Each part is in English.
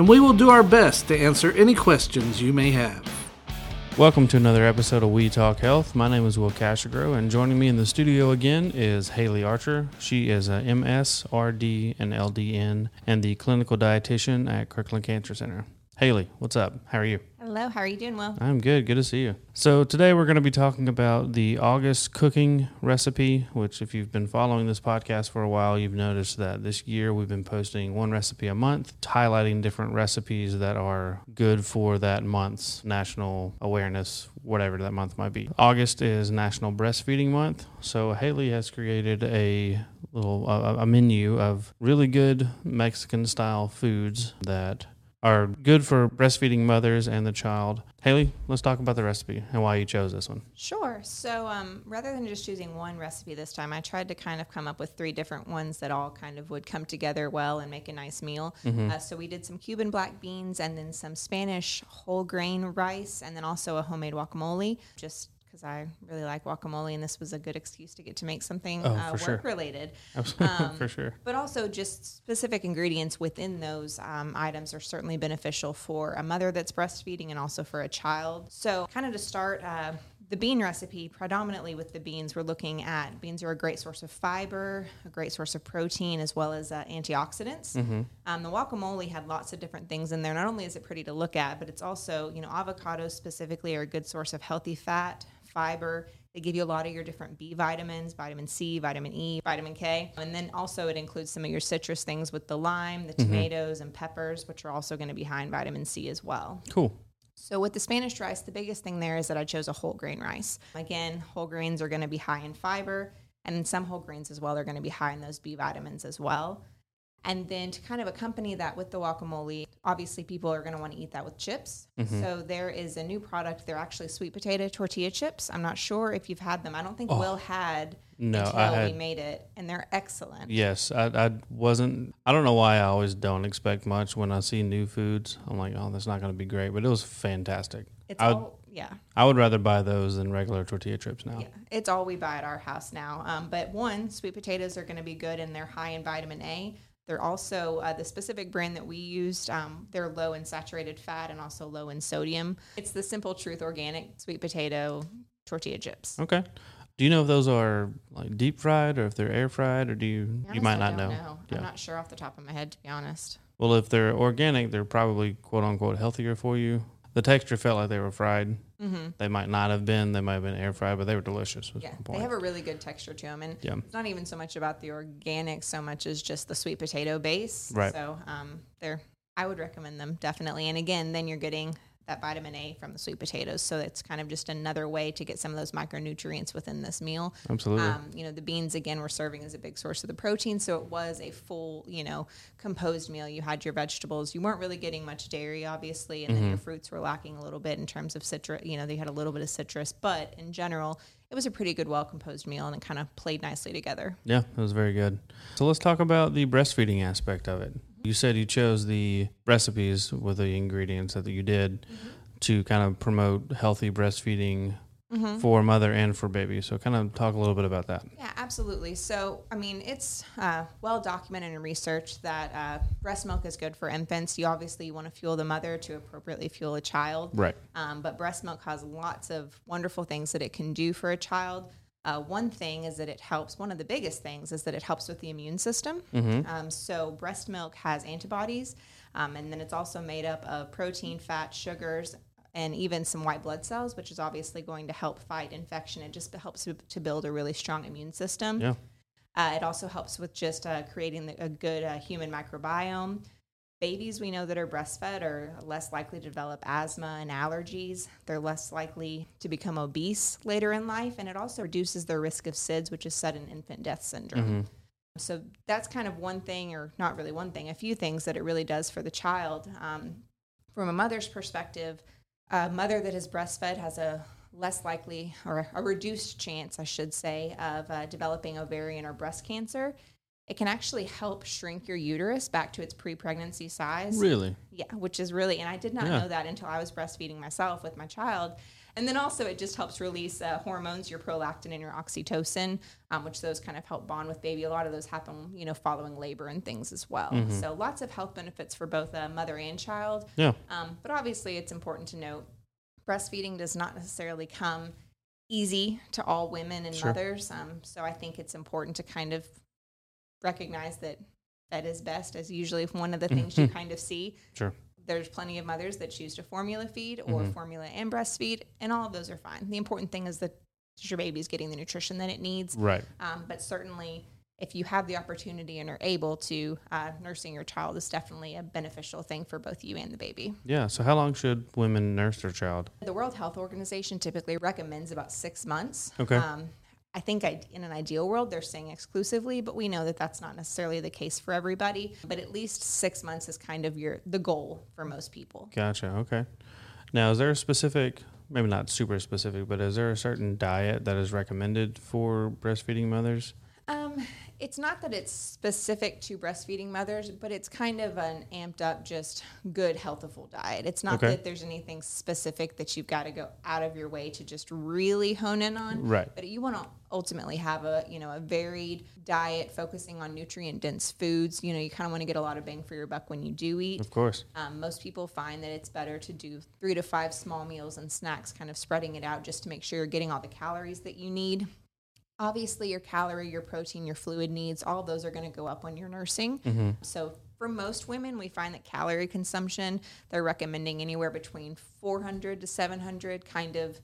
and we will do our best to answer any questions you may have. Welcome to another episode of We Talk Health. My name is Will Cashagro, and joining me in the studio again is Haley Archer. She is a MS, RD, and LDN, and the clinical dietitian at Kirkland Cancer Center. Haley, what's up? How are you? Hello, how are you doing, Will? I'm good. Good to see you. So, today we're going to be talking about the August cooking recipe, which, if you've been following this podcast for a while, you've noticed that this year we've been posting one recipe a month, highlighting different recipes that are good for that month's national awareness, whatever that month might be. August is National Breastfeeding Month. So, Haley has created a little a menu of really good Mexican style foods that are good for breastfeeding mothers and the child. Haley, let's talk about the recipe and why you chose this one. Sure. So, um, rather than just choosing one recipe this time, I tried to kind of come up with three different ones that all kind of would come together well and make a nice meal. Uh, so, we did some Cuban black beans and then some Spanish whole grain rice and then also a homemade guacamole. Just because I really like guacamole, and this was a good excuse to get to make something Oh, uh, for sure. work related. Absolutely, Um, for sure. But also, just specific ingredients within those um, items are certainly beneficial for a mother that's breastfeeding and also for a child. So, kind of to start, uh, the bean recipe, predominantly with the beans, we're looking at beans are a great source of fiber, a great source of protein, as well as uh, antioxidants. Um, the guacamole had lots of different things in there. Not only is it pretty to look at, but it's also, you know, avocados specifically are a good source of healthy fat, fiber. They give you a lot of your different B vitamins, vitamin C, vitamin E, vitamin K. And then also it includes some of your citrus things with the lime, the mm-hmm. tomatoes, and peppers, which are also going to be high in vitamin C as well. Cool. So with the Spanish rice, the biggest thing there is that I chose a whole grain rice. Again, whole grains are going to be high in fiber, and some whole grains as well are going to be high in those B vitamins as well. And then to kind of accompany that with the guacamole, obviously people are going to want to eat that with chips. So there is a new product. They're actually sweet potato tortilla chips. I'm not sure if you've had them. I don't think Will had No, until I we made it, and they're excellent. Yes, I, I wasn't. I don't know why I always don't expect much when I see new foods. I'm like, oh, that's not going to be great, but it was fantastic. It's I would, all yeah. I would rather buy those than regular tortilla chips now. Yeah, it's all we buy at our house now. Um, but one, sweet potatoes are going to be good and they're high in vitamin A. They're also uh, the specific brand that we used. Um, they're low in saturated fat and also low in sodium. It's the Simple Truth organic sweet potato tortilla chips. Okay. Do you know if those are like deep fried or if they're air fried or do you? Be You might honest, not I know. Yeah. I'm not sure off the top of my head, to be honest. Well, if they're organic, they're probably quote unquote healthier for you. The texture felt like they were fried. Mm-hmm. They might not have been. They might have been air fried, but they were delicious. Yeah, they have a really good texture to them, and Yeah. it's not even so much about the organic so much as just the sweet potato base. Right. So um, they're I would recommend them definitely. And again, then you're getting that vitamin A from the sweet potatoes, so it's kind of just another way to get some of those micronutrients within this meal. Absolutely. Um, you know, the beans again were serving as a big source of the protein, so it was a full, you know, composed meal. You had your vegetables. You weren't really getting much dairy, obviously, and then your fruits were lacking a little bit in terms of citrus. You know, they had a little bit of citrus, but in general, it was a pretty good, well composed meal, and it kind of played nicely together. Yeah, it was very good. So let's talk about the breastfeeding aspect of it. You said you chose the recipes with the ingredients that you did to kind of promote healthy breastfeeding for mother and for baby. So kind of talk a little bit about that. Yeah, absolutely. So, I mean, it's uh, well documented in research that uh, breast milk is good for infants. You obviously want to fuel the mother to appropriately fuel a child. Right. Um, but breast milk has lots of wonderful things that it can do for a child. Uh, one thing is that it helps, one of the biggest things is that it helps with the immune system. Um, so, breast milk has antibodies, um, and then it's also made up of protein, fat, sugars, and even some white blood cells, which is obviously going to help fight infection. It just helps to, to build a really strong immune system. Yeah. Uh, it also helps with just uh, creating the, a good uh, human microbiome. Babies we know that are breastfed are less likely to develop asthma and allergies. They're less likely to become obese later in life, and it also reduces their risk of SIDS, which is sudden infant death syndrome. So that's kind of one thing, or not really one thing, a few things that it really does for the child. Um, from a mother's perspective, a mother that is breastfed has a less likely or a reduced chance, I should say, of uh, developing ovarian or breast cancer. It can actually help shrink your uterus back to its pre pregnancy size. Really? Yeah, which is really, and I did not Yeah. know that until I was breastfeeding myself with my child. And then also, it just helps release uh, hormones, your prolactin and your oxytocin, um, which those kind of help bond with baby. A lot of those happen, you know, following labor and things as well. So lots of health benefits for both uh, mother and child. Yeah. Um, but obviously, it's important to note breastfeeding does not necessarily come easy to all women and Sure. mothers. Um, so I think it's important to kind of recognize that that is best, as usually one of the things you kind of see. Sure. There's plenty of mothers that choose to formula feed or Mm-hmm. formula and breastfeed, and all of those are fine. The important thing is that your baby is getting the nutrition that it needs. Right. Um, but certainly, if you have the opportunity and are able to, uh, nursing your child is definitely a beneficial thing for both you and the baby. Yeah. So how long should women nurse their child? The World Health Organization typically recommends about six months. Okay. Um, I think I, in an ideal world, they're saying exclusively, but we know that that's not necessarily the case for everybody. But at least six months is kind of your the goal for most people. Gotcha. Okay. Now, is there a specific, maybe not super specific, but is there a certain diet that is recommended for breastfeeding mothers? Um, it's not that it's specific to breastfeeding mothers, but it's kind of an amped up, just good, healthful diet. It's not Okay. that there's anything specific that you've got to go out of your way to just really hone in on. Right. But you want to ultimately have a you know a varied diet focusing on nutrient dense foods. You know, you kind of want to get a lot of bang for your buck when you do eat. Of course. Um, most people find that it's better to do three to five small meals and snacks, kind of spreading it out just to make sure you're getting all the calories that you need. Obviously, your calorie, your protein, your fluid needs, all those are going to go up when you're nursing. So, for most women, we find that calorie consumption, they're recommending anywhere between 400 to 700, kind of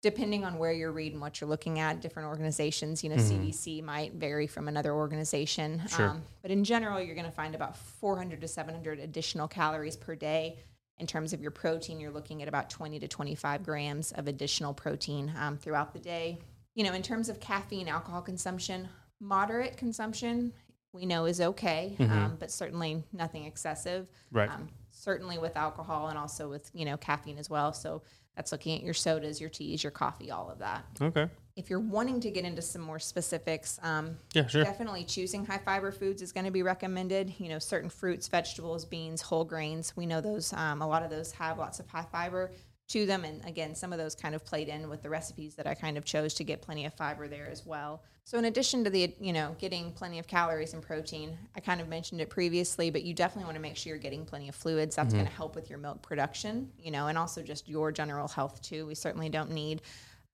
depending on where you're reading, what you're looking at. Different organizations, you know, CDC might vary from another organization. Um, Sure. but in general, you're going to find about 400 to 700 additional calories per day. In terms of your protein, you're looking at about 20 to 25 grams of additional protein um, throughout the day. You know, in terms of caffeine, alcohol consumption, moderate consumption we know is okay, um, but certainly nothing excessive. Right. Um, certainly with alcohol and also with you know caffeine as well. So that's looking at your sodas, your teas, your coffee, all of that. Okay. If you're wanting to get into some more specifics, um, Yeah, sure. definitely choosing high fiber foods is going to be recommended. You know, certain fruits, vegetables, beans, whole grains. We know those. Um, a lot of those have lots of high fiber to them, and again, some of those kind of played in with the recipes that I kind of chose to get plenty of fiber there as well. So, in addition to the you know getting plenty of calories and protein, I kind of mentioned it previously, but you definitely want to make sure you're getting plenty of fluids. That's going to help with your milk production, you know, and also just your general health too. We certainly don't need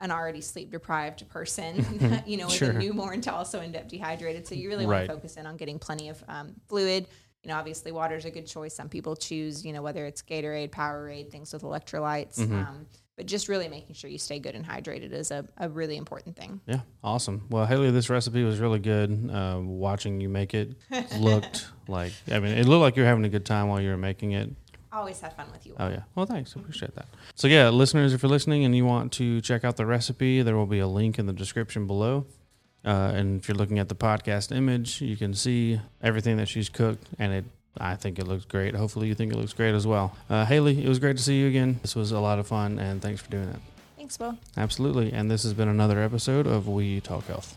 an already sleep deprived person, you know, with Sure. a newborn to also end up dehydrated. So you really want Right. to focus in on getting plenty of um, fluid. You know, obviously water is a good choice. Some people choose, you know, whether it's Gatorade, Powerade, things with electrolytes. Mm-hmm. Um, but just really making sure you stay good and hydrated is a, a really important thing. Yeah, awesome. Well, Haley, this recipe was really good. Uh, watching you make it looked like, I mean, it looked like you were having a good time while you were making it. Always have fun with you. Oh, yeah. Well, thanks. I appreciate that. So, yeah, listeners, if you're listening and you want to check out the recipe, there will be a link in the description below. Uh, and if you're looking at the podcast image, you can see everything that she's cooked, and it. I think it looks great. Hopefully, you think it looks great as well. Uh, Haley, it was great to see you again. This was a lot of fun, and thanks for doing it. Thanks, Will. Absolutely. And this has been another episode of We Talk Health.